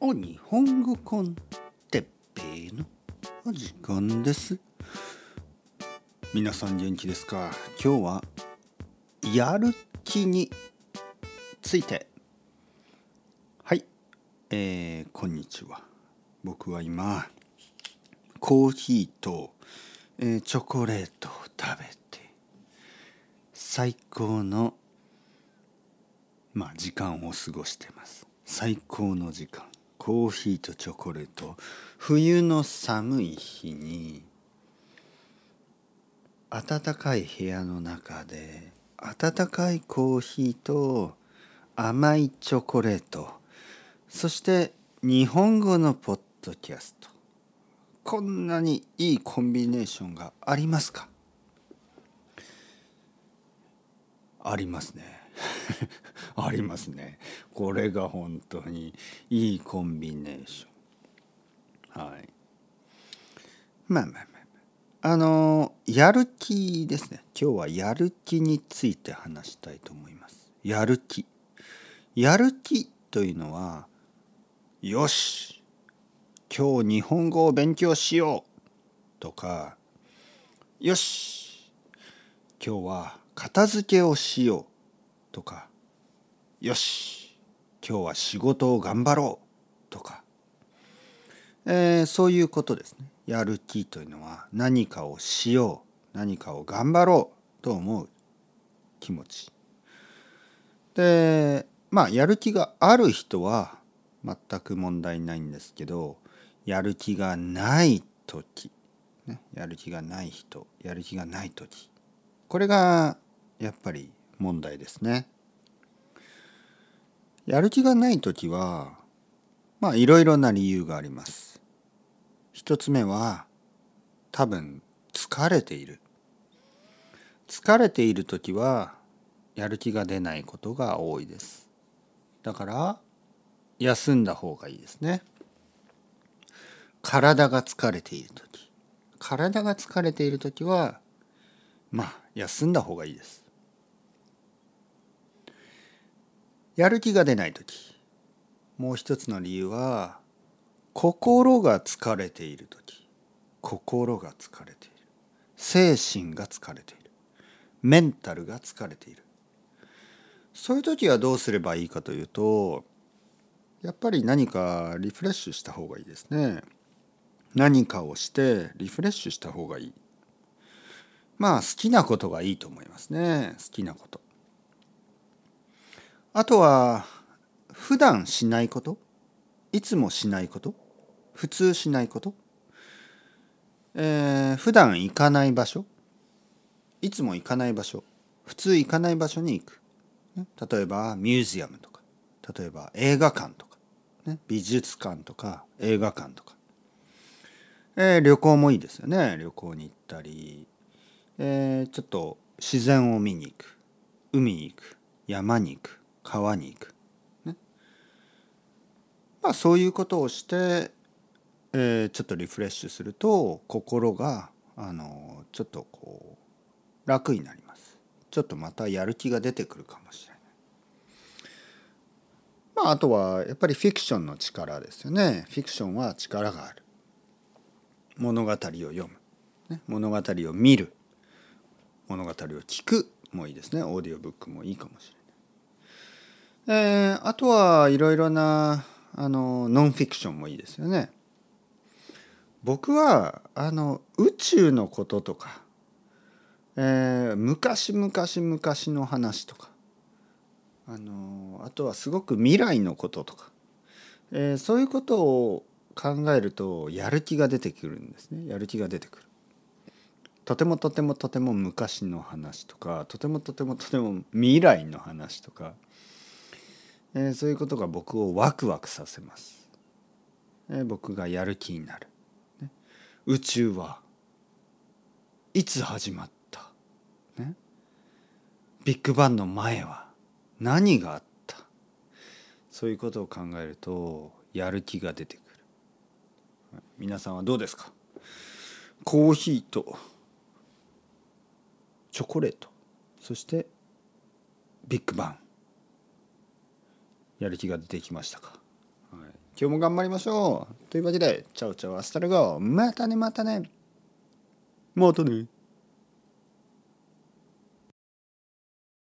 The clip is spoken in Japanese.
お日本語コンテッペイのお時間です。皆さん元気ですか？今日はやる気について。はい。えー、こんにちは。僕は今コーヒーと、えー、チョコレートを食べて最高のまあ時間を過ごしてます。最高の時間。コーヒーとチョコレート。冬の寒い日に暖かい部屋の中で温かいコーヒーと甘いチョコレート。そして日本語のポッドキャスト。こんなにいいコンビネーションがありますか？ありますね。ありますね。これが本当にいいコンビネーション。はい。まあまあまああのやる気ですね。今日はやる気について話したいと思います。やる気。やる気というのはよし。今日日本語を勉強しようとかよし。今日は片付けをしようとかよし今日は仕事を頑張ろうとか、えー、そういうことですね。やる気というのは何かをしよう何かを頑張ろうと思う気持ち。でまあやる気がある人は全く問題ないんですけどやる気がない時、ね、やる気がない人やる気がない時。これがやっぱり問題ですね。やる気がない時はまあいろいろな理由があります。一つ目は多分疲れている。疲れている時はやる気が出ないことが多いです。だから休んだ方がいいですね。体が疲れている時体が疲れている時はまあ休んだ方がいいです。やる気が出ない時。もう一つの理由は心が疲れている時。心が疲れている。精神が疲れている。メンタルが疲れている。そういう時はどうすればいいかというとやっぱり何かリフレッシュした方がいいですね。何かをしてリフレッシュした方がいい。まあ好きなことがいいと思いますね。好きなこと。あとは普段しないこと？いつもしないこと？普通しないこと、えー、普段行かない場所？いつも行かない場所？普通行かない場所に行く。例えばミュージアムとか。例えば映画館とか、ね、美術館とか映画館とか、えー、旅行もいいですよね。旅行に行ったり、えー、ちょっと自然を見に行く。海に行く。山に行く。川に行く、ね、まあそういうことをして、えー、ちょっとリフレッシュすると心があのちょっとこう楽になります。ちょっとまたやる気が出てくるかもしれない。まああとはやっぱりフィクションの力ですよね。フィクションは力がある。物語を読む、ね、物語を見る。物語を聞くもいいですね。オーディオブックもいいかもしれない。えー、あとはいろいろなあのノンフィクションもいいですよね。僕はあの宇宙のこととか、えー、昔々昔の話とかあのあとはすごく未来のこととか、えー、そういうことを考えるとやる気が出てくるんですねやる気が出てくる。とてもとてもとても昔の話とかとてもとてもとても未来の話とかえー、そういうことが僕をワクワクさせます、えー、僕がやる気になる、ね、宇宙はいつ始まった、ね、ビッグバンの前は何があった？そういうことを考えるとやる気が出てくる。皆さんはどうですか？コーヒーとチョコレート。そしてビッグバン。やる気が出てきましたか、はい、今日も頑張りましょう。というわけで ciao ciao hasta luego またねまたね。またね